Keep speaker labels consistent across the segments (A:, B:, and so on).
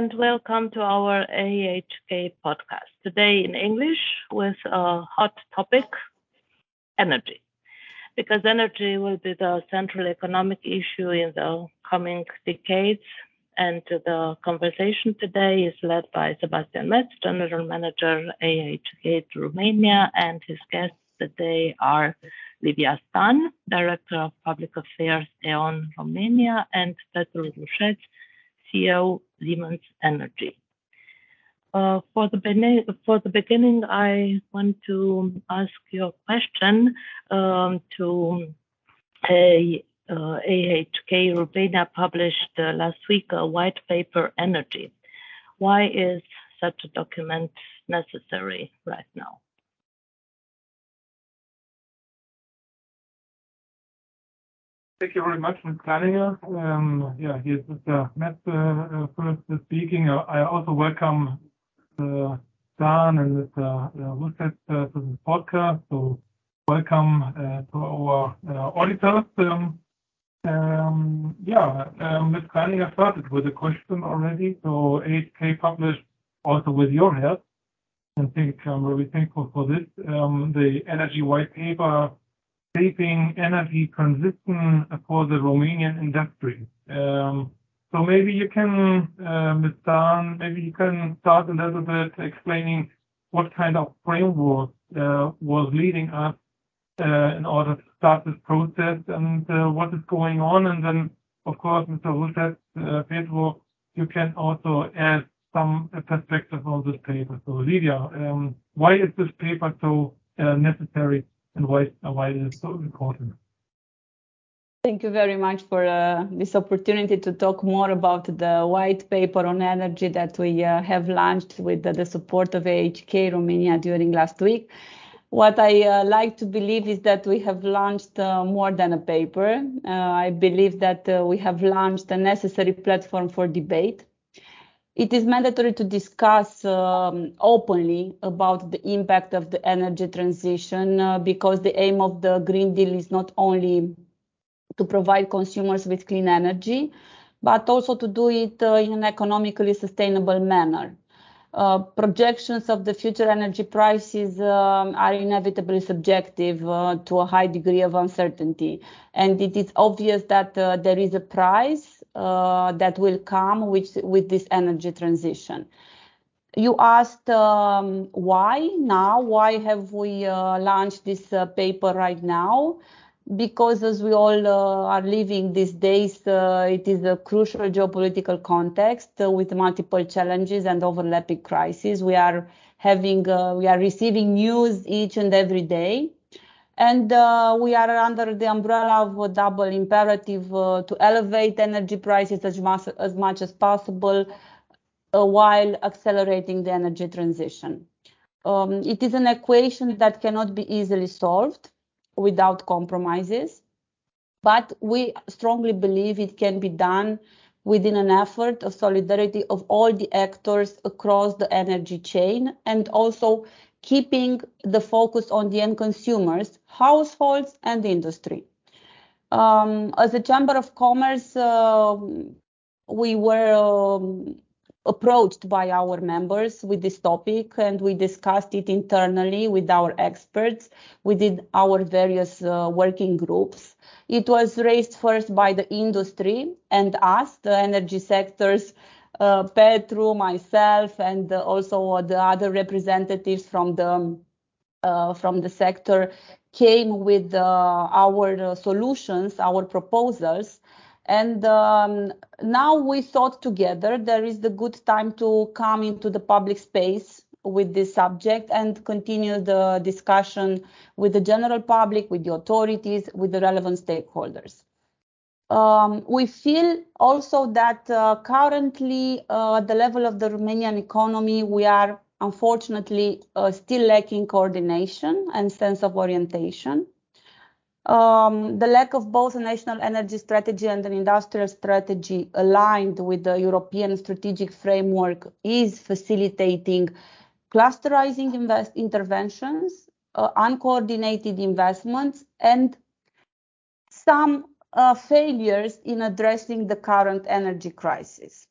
A: And welcome to our AHK podcast. Today in English with a hot topic, energy. Because energy will be the central economic issue in the coming decades. And the conversation today is led by Sebastian Metz, General Manager, AHK Romania, and his guests today are Livia Stan, Director of Public Affairs, E.ON Romania, and Petru Rușeț, CEO, Siemens Energy. Uh, for the beginning, I want to ask you a question um, to a uh, AHK Romania published uh, last week a white paper, Energy. Why is such a document necessary right now?
B: Thank you very much, Ms. Kleininger. Um, yeah, here's Mr. Metz uh, first speaking. I also welcome uh, Stan and Mr. Uh, to this podcast. So welcome uh, to our uh, auditors. Um, um, yeah, Ms. Kleininger started with a question already. So AHK published also with your help, and think I'm really thankful for this, the energy white paper shaping energy transition for the Romanian industry. Um, so maybe you can, uh, Ms. Stan, maybe you can start a little bit explaining what kind of framework uh, was leading us uh, in order to start this process and what is going on. And then, of course, Mr. Pedro, you can also add some perspective on this paper. So Livia, um, why is this paper so necessary and why it is so important?
C: Thank you very much for uh, this opportunity to talk more about the white paper on energy that we uh, have launched with the, the, support of AHK Romania during last week. What I uh, like to believe is that we have launched uh, more than a paper. Uh, I believe that uh, we have launched a necessary platform for debate. It is mandatory to discuss um, openly about the impact of the energy transition because the aim of the Green Deal is not only to provide consumers with clean energy, but also to do it uh, in an economically sustainable manner. Uh, projections of the future energy prices uh, are inevitably subjective uh, to a high degree of uncertainty. And it is obvious that uh, there is a price uh, that will come with, with this energy transition. You asked um, why now? Why have we launched this paper right now? because as we all uh, are living these days, uh, it is a crucial geopolitical context uh, with multiple challenges and overlapping crises. We are having, uh, we are receiving news each and every day. And uh, we are under the umbrella of a double imperative uh, to elevate energy prices as much as, much as possible while accelerating the energy transition. Um, it is an equation that cannot be easily solved without compromises. But we strongly believe it can be done within an effort of solidarity of all the actors across the energy chain and also keeping the focus on the end consumers, households, and industry. Um, as a Chamber of Commerce, uh, we were um, approached by our members with this topic and we discussed it internally with our experts within our various uh, working groups. It was raised first by the industry and us, the energy sectors, uh, Petru, myself, and also the other representatives from the uh, from the sector came with uh, our solutions, our proposals, and um, now we thought together there is the good time to come into the public space with this subject and continue the discussion with the general public, with the authorities, with the relevant stakeholders. Um, we feel also that uh, currently uh, at the level of the Romanian economy, we are unfortunately uh, still lacking coordination and sense of orientation. Um, the lack of both a national energy strategy and an industrial strategy aligned with the European strategic framework is facilitating clusterizing invest interventions, uh, uncoordinated investments, and some uh, failures in addressing the current energy crisis.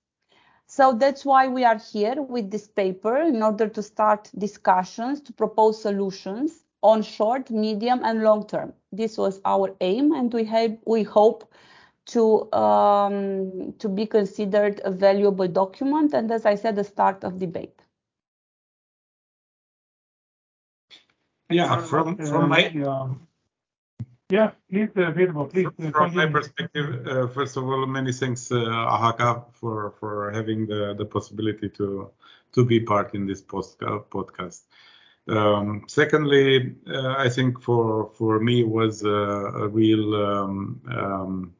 C: So that's why we are here with this paper in order to start discussions to propose solutions on short, medium, and long term. This was our aim, and we have we hope to um, to be considered a valuable document, and as I said, the start of debate.
D: Yeah, from from my
B: yeah, please, uh, Pedro, please. uh,
D: from my perspective, uh, first of all, many thanks, uh, Ahaka, for for having the the possibility to to be part in this post podcast. Um, secondly, uh, I think for for me it was a, a real um, um,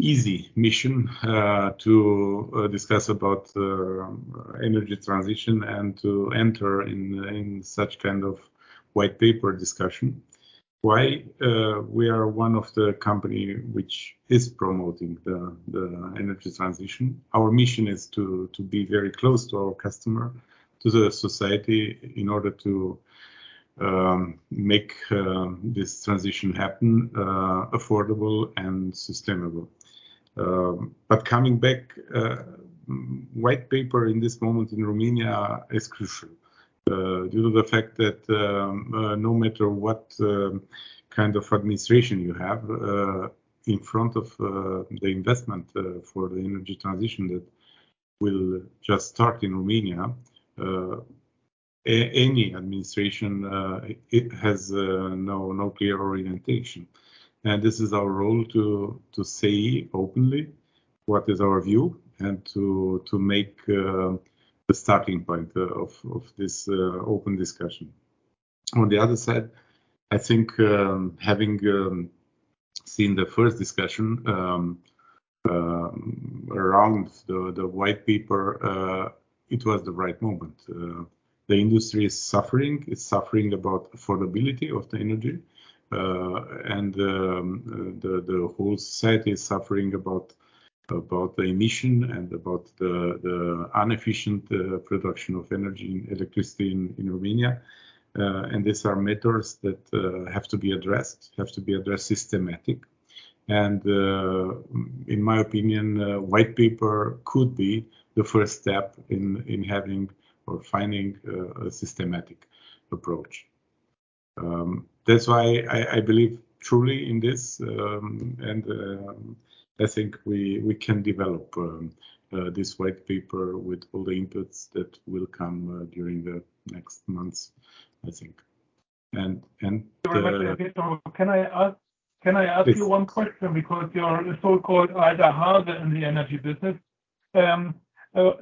D: easy mission uh, to uh, discuss about uh, energy transition and to enter in in such kind of white paper discussion. Why uh, we are one of the company which is promoting the the energy transition. Our mission is to to be very close to our customer, to the society, in order to um, make uh, this transition happen uh, affordable and sustainable. Um, but coming back, uh, white paper in this moment in Romania is crucial due to the fact that um, uh, no matter what um, kind of administration you have uh, in front of uh, the investment uh, for the energy transition that will just start in Romania, uh, a- any administration uh, it has uh, no no clear orientation, and this is our role to to say openly what is our view and to to make uh, the starting point uh, of of this uh, open discussion. On the other side, I think um, having um, seen the first discussion um, um, around the the white paper, uh, it was the right moment. Uh, the industry is suffering. It's suffering about affordability of the energy, uh, and um, the the whole society is suffering about about the emission and about the the inefficient uh, production of energy and electricity in, in Romania. Uh, and these are matters that uh, have to be addressed, have to be addressed systematic. And uh, in my opinion, uh, white paper could be the first step in in having or finding uh, a systematic approach. Um, that's why I, I, believe truly in this, um, and um, I think we we can develop um, uh, this white paper with all the inputs that will come uh, during the next months, I think. And and
B: Thank you very much,
D: uh,
B: Can I ask can I ask
D: Please.
B: you one question because you're a so-called alter hase in the energy business? Um, uh,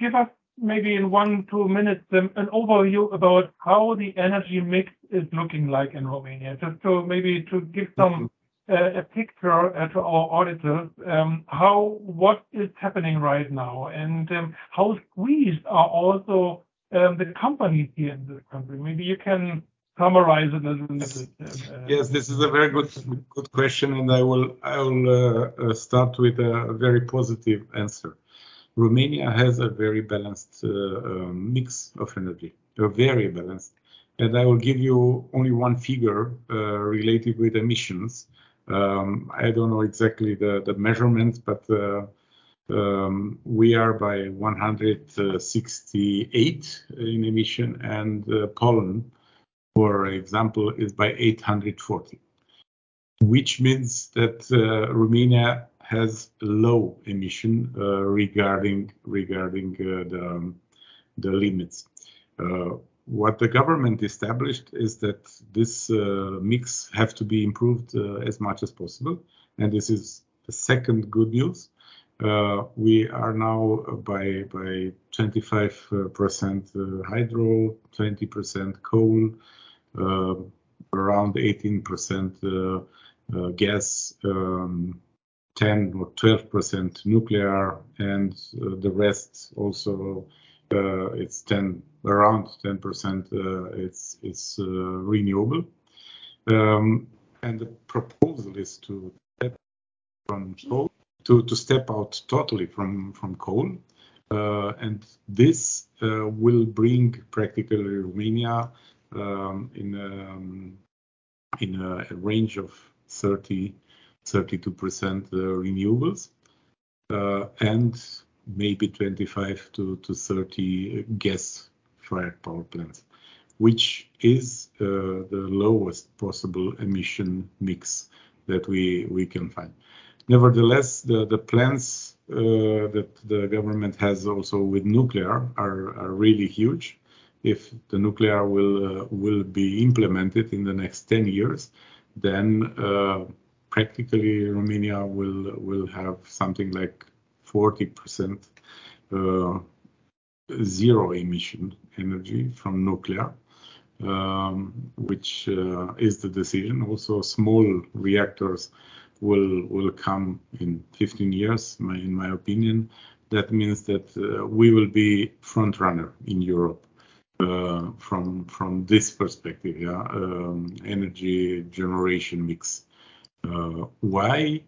B: Give us maybe in one, two minutes um, an overview about how the energy mix is looking like in Romania, just to maybe to give some uh, a picture uh, to our auditors, um, how what is happening right now and um, how squeezed are also um, the companies here in this country. Maybe you can summarize it a little bit. uh,
D: Yes, this is a very good good question, and I will I will uh, start with a very positive answer. Romania has a very balanced mix of energy, very balanced, and I will give you only one figure related with emissions. Um, I don't know exactly the the measurements, but uh, um, we are by 168 in emission, and uh, Poland for example, is by 840, which means that uh, Romania has low emission uh, regarding regarding uh, the the limits. Uh, what the government established is that this uh, mix have to be improved uh, as much as possible, and this is the second good news. we are now by by 25% hydro, 20% coal, uh, around 18% uh, uh, gas, um, 10 or 12% nuclear, and the rest also it's 10 around 10% it's it's renewable. Um, and the proposal is to step from coal to, step out totally from coal, uh, and this uh, will bring practically Romania um, in um, in a, range of 30 32% uh, renewables uh, and maybe 25 to, to 30 gas fired power plants, which is uh, the lowest possible emission mix that we, we can find. Nevertheless, the, the plans uh, that the government has also with nuclear are, are really huge. If the nuclear will uh, will be implemented in the next 10 years, then uh, practically Romania will will have something like 40% uh, zero emission energy from nuclear, um, which uh, is the decision. Also, small reactors will will come in 15 years, my, in my opinion. That means that uh, we will be front runner in Europe uh, from from this perspective, yeah, um, energy generation mix. Uh, why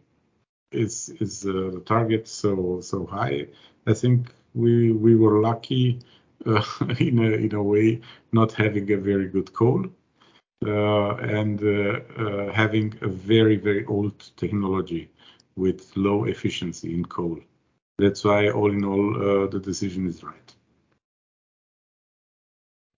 D: is is uh, the target so so high? I think we we were lucky uh, in a in a way not having a very good coal uh, and uh, uh, having a very, very old technology with low efficiency in coal. That's why, all in all, the decision is right.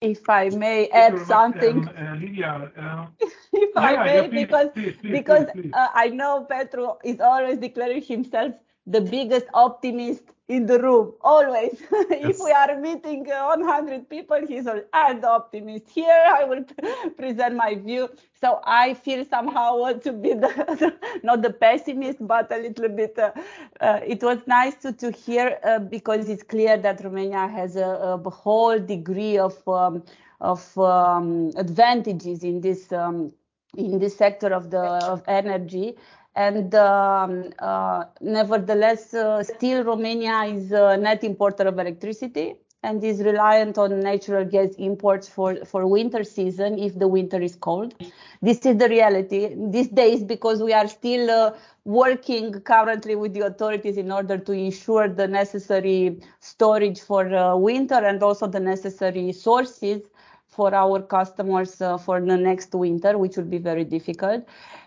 C: If I may add something.
B: Um, Livia,
C: if I may, because because I know Petro is always declaring himself the biggest optimist in the room always. If we are meeting 100 people he's an the optimist. Here i will present my view. So i feel somehow to be the not the pessimist but a little bit uh, uh, it was nice to, to hear uh, because it's clear that romania has a, a whole degree of um, of um, advantages in this um, in this sector of the of energy and um, uh, nevertheless, uh, still Romania is a net importer of electricity and is reliant on natural gas imports for, for winter season if the winter is cold. This is the reality these days because we are still uh, working currently with the authorities in order to ensure the necessary storage for uh, winter and also the necessary sources for our customers uh, for the next winter, which will be very difficult.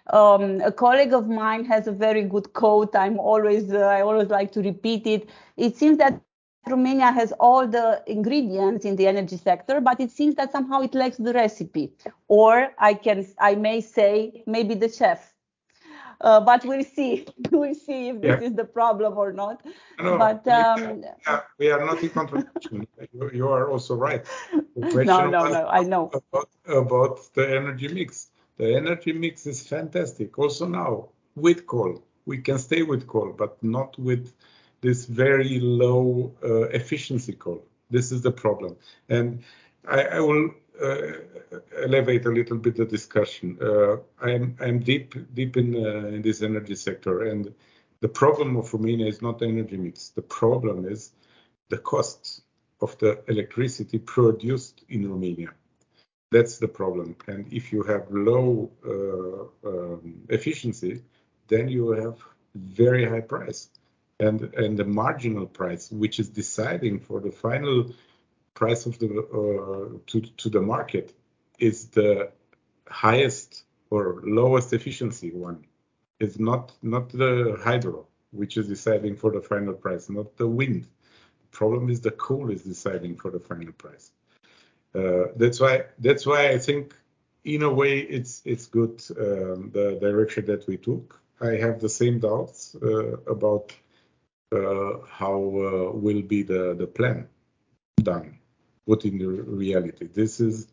C: Um, a colleague of mine has a very good quote. I'm always, uh, I always like to repeat it. It seems that Romania has all the ingredients in the energy sector, but it seems that somehow it lacks the recipe. Or I can, I may say, maybe the chef. Uh, but we'll see. we'll see if this yeah. is the problem or not.
D: No, but um, yeah, we are not in contradiction. you, you, are also right.
C: no, no, no. I know
D: about, about the energy mix. The energy mix is fantastic. Also now with coal, we can stay with coal, but not with this very low uh, efficiency coal. This is the problem. And I, I will uh, elevate a little bit the discussion. Uh, I'm I'm deep deep in uh, in this energy sector, and the problem of Romania is not the energy mix. The problem is the cost of the electricity produced in Romania. That's the problem. And if you have low uh, um, efficiency, then you have very high price. And, and the marginal price, which is deciding for the final price of the uh, to, to the market, is the highest or lowest efficiency one. It's not not the hydro, which is deciding for the final price, not the wind. The problem is the coal is deciding for the final price. Uh, that's why that's why I think in a way it's it's good um, the direction that we took. I have the same doubts uh, about uh, how will be the the plan done, put in reality. This is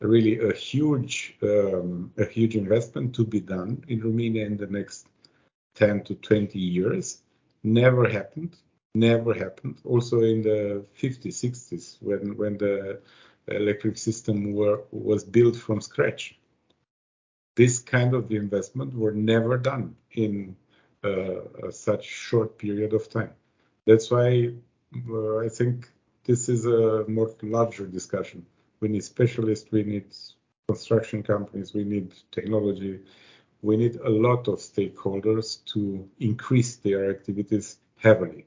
D: really a huge um, a huge investment to be done in Romania in the next 10 to 20 years. Never happened. Never happened. Also in the 50s, 60s, when when the electric system were, was built from scratch. This kind of investment were never done in uh, such short period of time. That's why uh, I think this is a more larger discussion. We need specialists, we need construction companies, we need technology, we need a lot of stakeholders to increase their activities heavily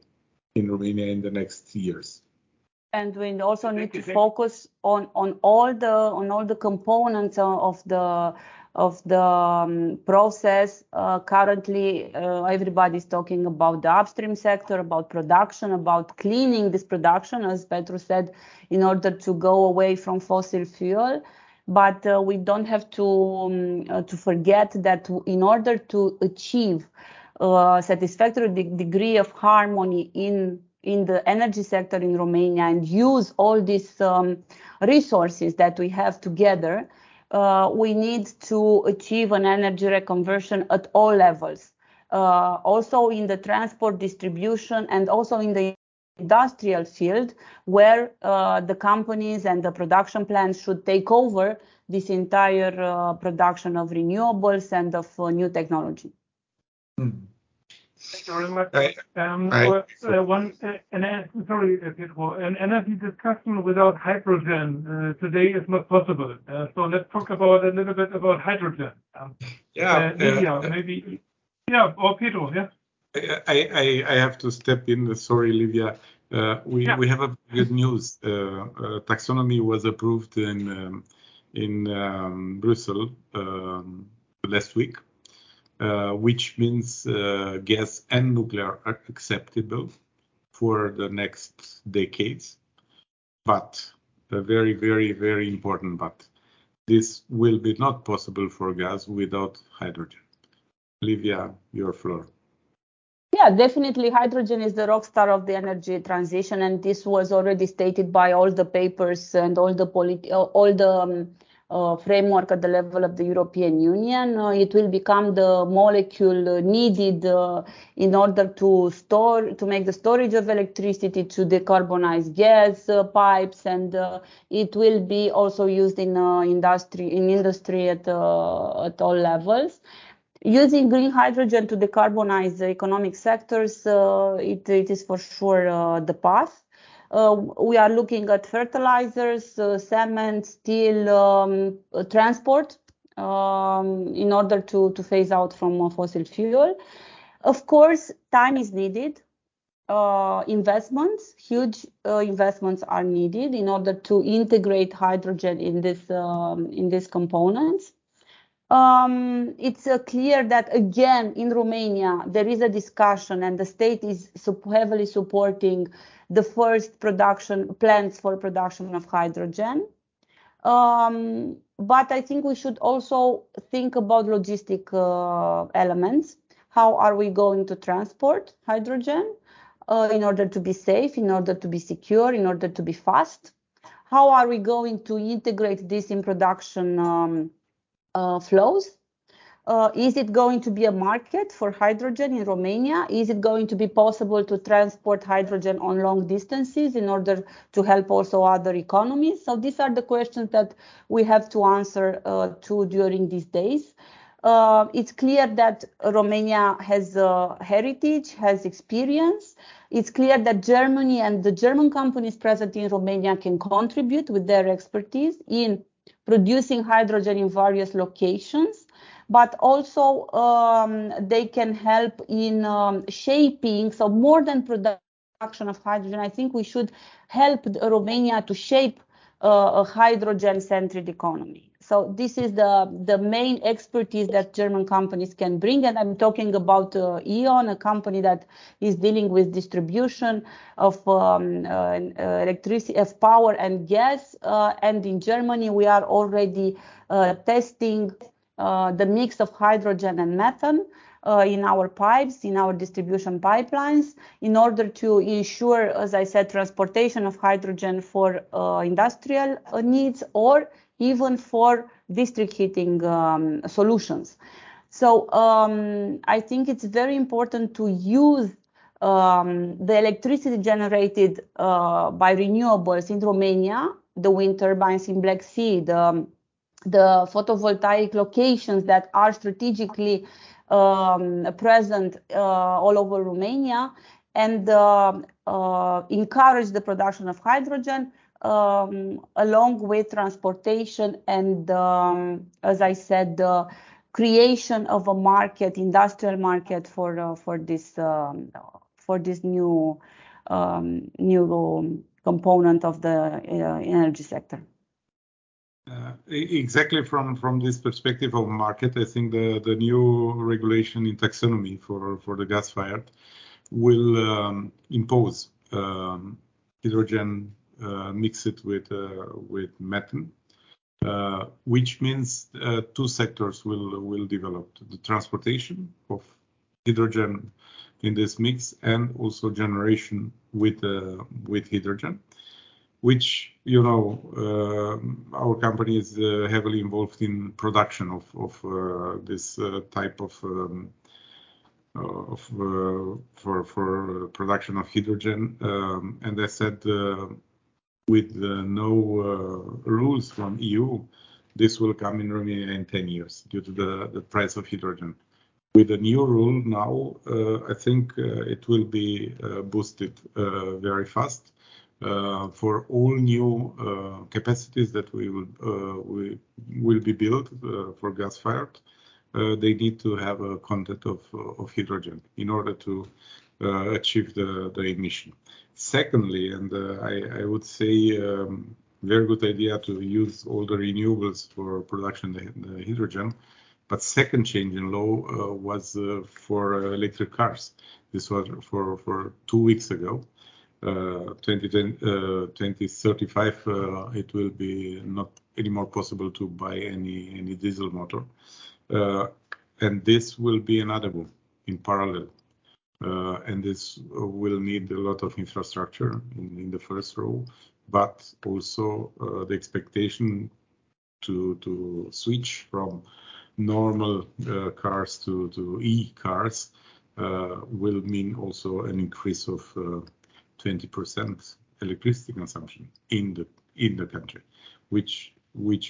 D: in Romania in the next years
C: and we also need to focus on on all the on all the components of the of the um, process. Uh, currently, uh, everybody's talking about the upstream sector, about production, about cleaning this production, as Petru said, in order to go away from fossil fuel. But uh, we don't have to um, uh, to forget that in order to achieve a satisfactory de degree of harmony in in the energy sector in Romania and use all these um, resources that we have together, uh, we need to achieve an energy reconversion at all levels. Uh, also in the transport distribution and also in the industrial field where uh, the companies and the production plants should take over this entire uh, production of renewables and of uh, new technology.
D: Mm.
B: Thank you very much.
D: I-
B: Um,
D: I-
B: well, uh, one, uh, an, en- sorry, uh, Pietro, an energy discussion without hydrogen uh, today is not possible. Uh, so let's talk about a little bit about hydrogen. Um,
D: Yeah. Livia,
B: maybe, yeah, or Pietro, yeah.
D: I, I, I have to step in. Sorry, Livia. Uh, we,
B: Yeah.
D: we have a good news. Uh, uh, taxonomy was approved in um, in um, Brussels um, last week, which means uh, gas and nuclear are acceptable for the next decades. But a very, very, very important but. This will be not possible for gas without hydrogen. Livia, your floor.
C: Yeah, definitely hydrogen is the rock star of the energy transition, and this was already stated by all the papers and all the polit- uh, all the um, uh, framework at the level of the European Union. Uh, it will become the molecule needed uh, in order to store, to make the storage of electricity, to decarbonize gas uh, pipes, and uh, it will be also used in uh, industry in industry at at all levels. Using green hydrogen to decarbonize the economic sectors, it, it is for sure the path. Uh, we are looking at fertilizers, uh, cement, steel, um, uh, transport um, in order to, to phase out from uh, fossil fuel. Of course, time is needed. Uh, investments, huge uh, investments are needed in order to integrate hydrogen in this um, in these components um, it's uh, clear that again in Romania there is a discussion and the state is sup- heavily supporting the first production plants for production of hydrogen. Um, but I think we should also think about logistic uh, elements. How are we going to transport hydrogen uh, in order to be safe, in order to be secure, in order to be fast? How are we going to integrate this in production? Um, flows? Uh, is it going to be a market for hydrogen in Romania? Is it going to be possible to transport hydrogen on long distances in order to help also other economies? So these are the questions that we have to answer uh, to during these days. Uh, it's clear that Romania has uh, heritage, has experience. It's clear that Germany and the German companies present in Romania can contribute with their expertise in producing hydrogen in various locations, but also um, they can help in um, shaping, so more than production of hydrogen, I think we should help Romania to shape uh, a hydrogen-centric economy. So this is the, the main expertise that German companies can bring. And I'm talking about uh, E.ON, a company that is dealing with distribution of um, uh, electricity, of power and gas. Uh, and in Germany, we are already uh, testing uh, the mix of hydrogen and methane. Uh, in our pipes, in our distribution pipelines, in order to ensure, as I said, transportation of hydrogen for uh, industrial uh, needs or even for district heating um, solutions. So um, I think it's very important to use um, the electricity generated uh, by renewables in Romania, the wind turbines in Black Sea, the, the photovoltaic locations that are strategically um, present uh, all over Romania, and uh, uh, encourage the production of hydrogen um, along with transportation and, um, as I said, the creation of a market, industrial market for uh, for this um, for this new um, new component of the uh, energy sector.
D: Exactly from from this perspective of market, I think the the new regulation in taxonomy for the gas-fired will impose hydrogen Uh, mixed uh, with methane, uh, which means two sectors will develop: the transportation of hydrogen in this mix and also generation with hydrogen, which you know, our company is heavily involved in production of this type of um, for production of hydrogen. Um, and I said with uh, no uh, rules from EU, this will come in Romania in 10 years due to the price of hydrogen. With the new rule now, uh, I think it will be boosted very fast for all new capacities that we will be built for gas-fired. They need to have a content of hydrogen in order to achieve the emission. Secondly, and uh, I would say a very good idea to use all the renewables for production of hydrogen. But second change in law uh, was uh, for electric cars. This was for for two weeks ago. 2035, it will be not anymore possible to buy any diesel motor. And this will be another boom in parallel. Uh, and this will need a lot of infrastructure in the first row, but also uh, the expectation to to switch from normal uh, cars to to e-cars will mean also an increase of 20% electricity consumption in the in the country, which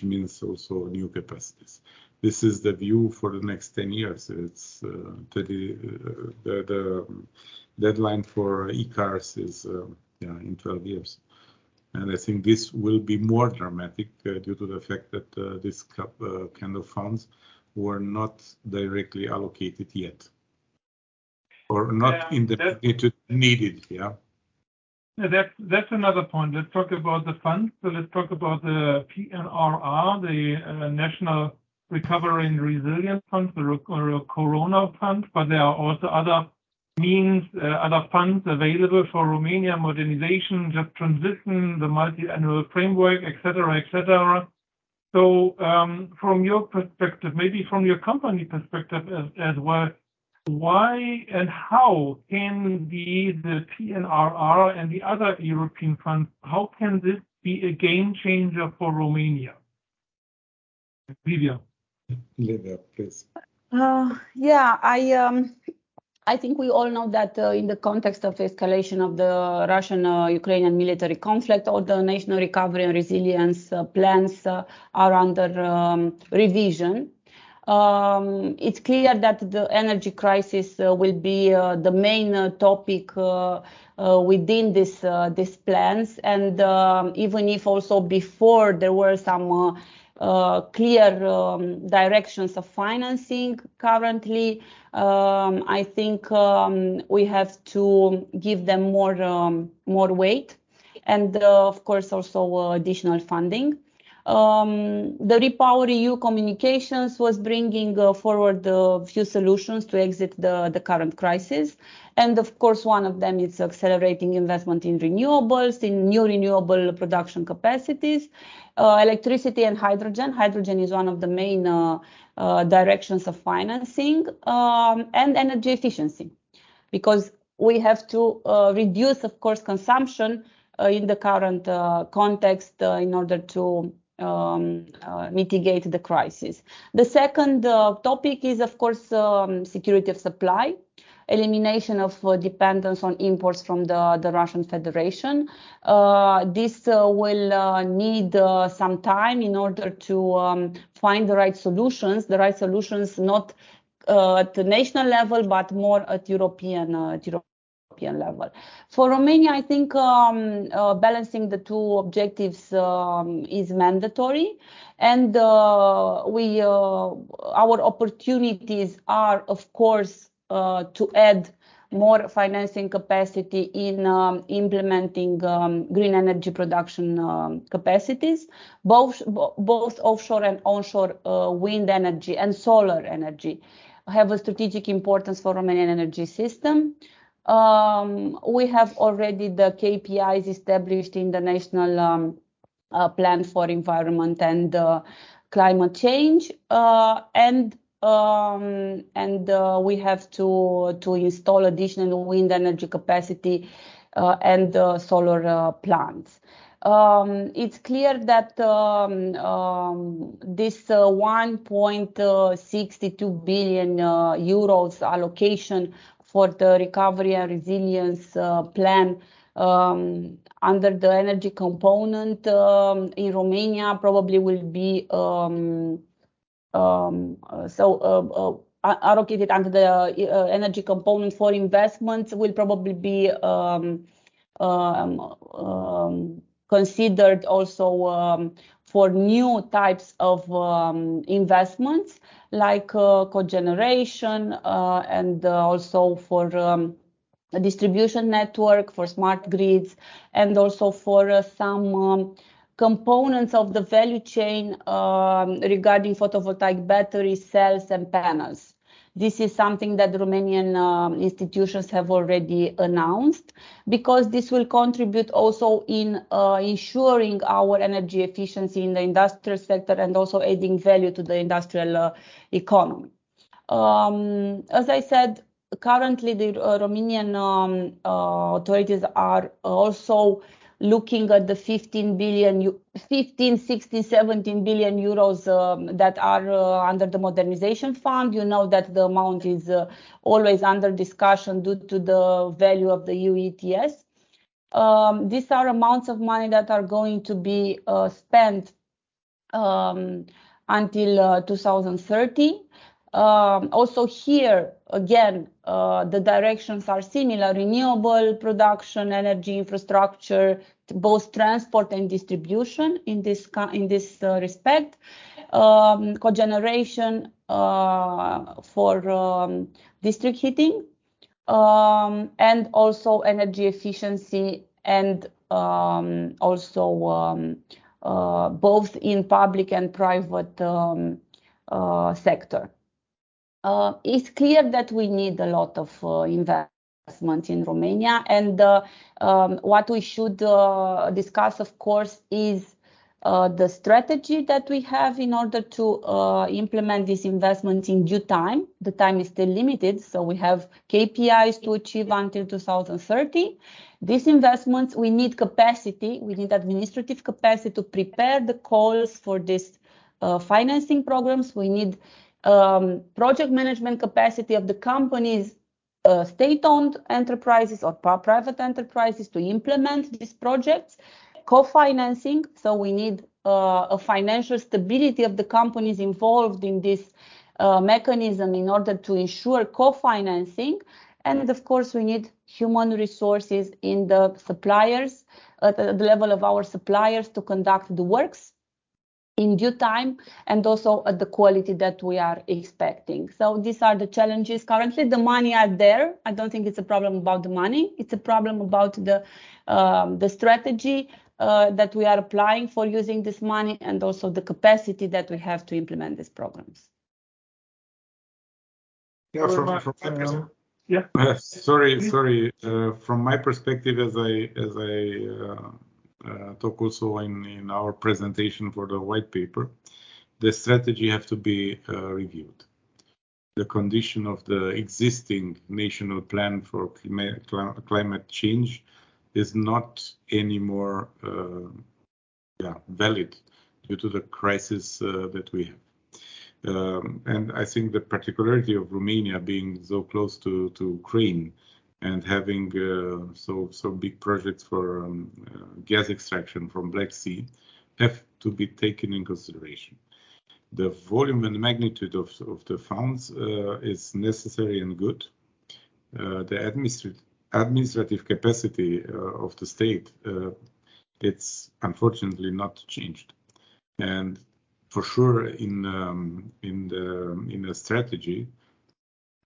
D: means also new capacities. This is the view for the next 10 years. It's uh, uh, The deadline for e-cars is uh, in 12 years. And I think this will be more dramatic due to the fact that this kind of funds were not directly allocated yet or not in the magnitude needed. Yeah.
B: That's another point. Let's talk about the funds. So let's talk about the PNRR, the National Recovery and Resilience Fund, the uh, Corona Fund. But there are also other means, uh, other funds available for Romania modernization, just transition, the multi-annual framework, etc., etc. So um, from your perspective, maybe from your company perspective as well, why and how can the PNRR and the other European funds, how can this be a game changer for Romania? Lívia.
D: Lívia, please.
C: Uh, yeah. I um, I think we all know that uh, in the context of escalation of the Russian-Ukrainian uh, military conflict, all the national recovery and resilience plans are under um, revision. Um, it's clear that the energy crisis will be the main topic within this, these plans. And even if also before there were some Uh, clear um, directions of financing currently, um, I think um, we have to give them more more weight and, uh, of course, also uh, additional funding. Um, the Repower EU communications was bringing uh, forward a few solutions to exit the current crisis. And of course, one of them is accelerating investment in renewables, in new renewable production capacities, uh, electricity and hydrogen. Hydrogen is one of the main uh, directions of financing um, and energy efficiency because we have to reduce, of course, consumption in the current context in order to Um, uh, mitigate the crisis. The second uh, topic is, of course, um, security of supply, elimination of uh, dependence on imports from the Russian Federation. This will need some time in order to um, find the right solutions, the right solutions not at the national level, but more at European level. For Romania, I think um, uh, balancing the two objectives um, is mandatory. And uh, we uh, our opportunities are, of course, to add more financing capacity in um, implementing green energy production capacities. Both offshore and onshore wind energy and solar energy have a strategic importance for Romanian energy system. Um, we have already the KPIs established in the National um, uh, Plan for Environment and uh, Climate Change. Uh, and um, and we have to install additional wind energy capacity and solar plants. It's clear that this 1.62 billion euros allocation for the Recovery and Resilience uh, Plan um, under the energy component um, in Romania probably will be um, so uh, uh, allocated under the energy component for investments will probably be considered also um, for new types of um, investments like uh, cogeneration uh, and uh, also for um, a distribution network, for smart grids, and also for some components of the value chain regarding photovoltaic battery cells and panels. This is something that Romanian um, institutions have already announced because this will contribute also in uh, ensuring our energy efficiency in the industrial sector and also adding value to the industrial uh, economy. Um, as I said, currently the uh, Romanian um, authorities are also looking at the 15 billion, 15, 16, 17 billion euros um, that are uh, under the modernization fund. You know that the amount is uh, always under discussion due to the value of the EU ETS. Um, these are amounts of money that are going to be uh, spent um, until 2030. Um, also here, again, uh, the directions are similar: renewable production, energy infrastructure, both transport and distribution in this in this uh, respect, um, cogeneration uh, for um, district heating, and also energy efficiency and also both in public and private sector. Uh, it's clear that we need a lot of uh, investment in Romania. And uh, um, what we should discuss, of course, is the strategy that we have in order to implement this investment in due time. The time is still limited, so we have KPIs to achieve until 2030. These investments, we need capacity, we need administrative capacity to prepare the calls for these financing programs. We need Um, project management capacity of the companies, uh, state-owned enterprises or private enterprises to implement these projects. Co-financing, so we need uh, a financial stability of the companies involved in this uh, mechanism in order to ensure co-financing. And of course, we need human resources in the suppliers, at the level of our suppliers to conduct the works in due time and also at the quality that we are expecting. So these are the challenges. Currently, the money are there. I don't think it's a problem about the money. It's a problem about the um, the strategy uh, that we are applying for using this money and also the capacity that we have to implement these programs.
D: Yeah, from my perspective. Sorry. sorry. Uh, from my perspective, as I uh, Uh, talk also in our presentation for the white paper, the strategy have to be uh, reviewed. The condition of the existing National Plan for Climate Change is not anymore uh, valid due to the crisis that we have. Um, and I think the particularity of Romania being so close to Ukraine and having uh, so so big projects for um, uh, gas extraction from Black Sea have to be taken in consideration. The volume and magnitude of of the funds uh, is necessary and good. The administrative capacity of the state, it's unfortunately not changed. And for sure in um, the strategy,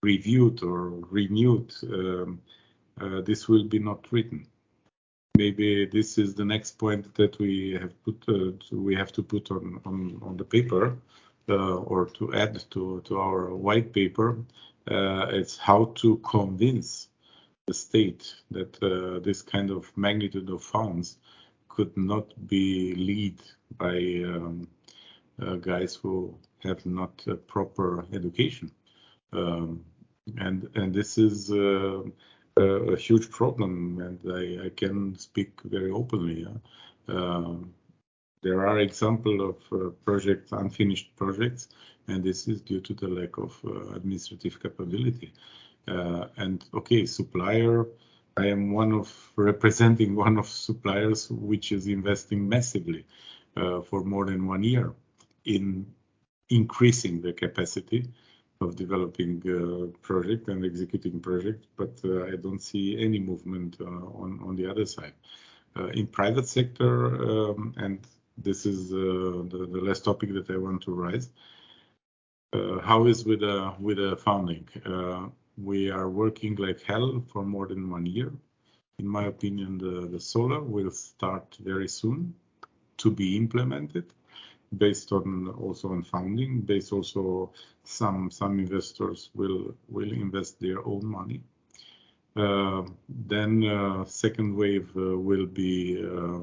D: reviewed or renewed, um, uh, this will be not written. Maybe this is the next point that we have put uh, to, we have to put on on, on the paper uh, or to add to to our white paper. Uh, it's how to convince the state that uh, this kind of magnitude of funds could not be lead by um, uh, guys who have not proper education. Um, and and this is uh, a, huge problem, and I, I, can speak very openly. Uh, there are examples of uh, projects, unfinished projects, and this is due to the lack of uh, administrative capability. Uh, and okay, supplier, I am one of representing one of suppliers which is investing massively uh, for more than one year in increasing the capacity of developing uh, project and executing project, but uh, I don't see any movement uh, on on the other side. In private sector, um, and this is the, last topic that I want to raise. How is with a with a funding? we are working like hell for more than one year. In my opinion, the solar will start very soon to be implemented based on also on funding, based also some some investors will will invest their own money. Uh, then uh, second wave uh, will be uh,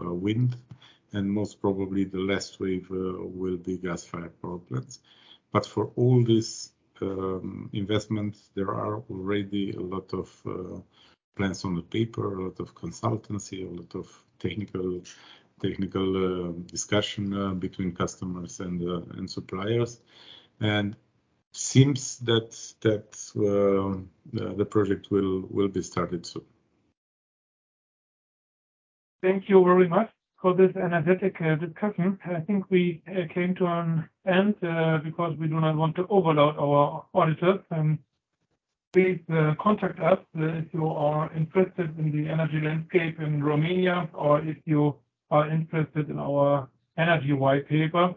D: uh, wind, and most probably the last wave uh, will be gas-fired power plants. But for all these um, investments, there are already a lot of plans on the paper, a lot of consultancy, a lot of technical technical uh, discussion uh, between customers and uh, and suppliers, and seems that that the project will will be started soon.
B: Thank you very much for this energetic discussion. I think we came to an end because we do not want to overload our auditors. Please contact us if you are interested in the energy landscape in Romania or if you are interested in our energy white paper.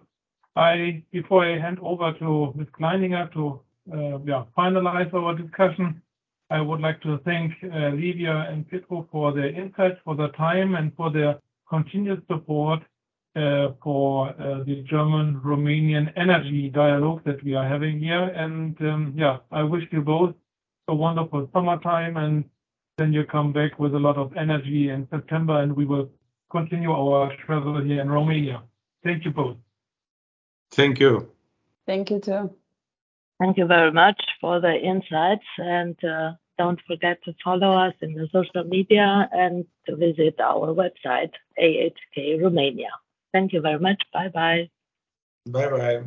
B: I, before I hand over to Ms. Kleininger to uh, finalize our discussion, I would like to thank uh, Livia and Petro for their insights, for their time, and for their continuous support uh, for the German-Romanian energy dialogue that we are having here. And um, yeah, I wish you both a wonderful summertime, and then you come back with a lot of energy in September, and we will continue our travel here in Romania. Thank you both.
D: Thank you.
C: Thank you too.
A: Thank you very much for the insights and uh, don't forget to follow us in the social media and to visit our website, AHK Romania. Thank you very much. Bye bye.
D: Bye bye.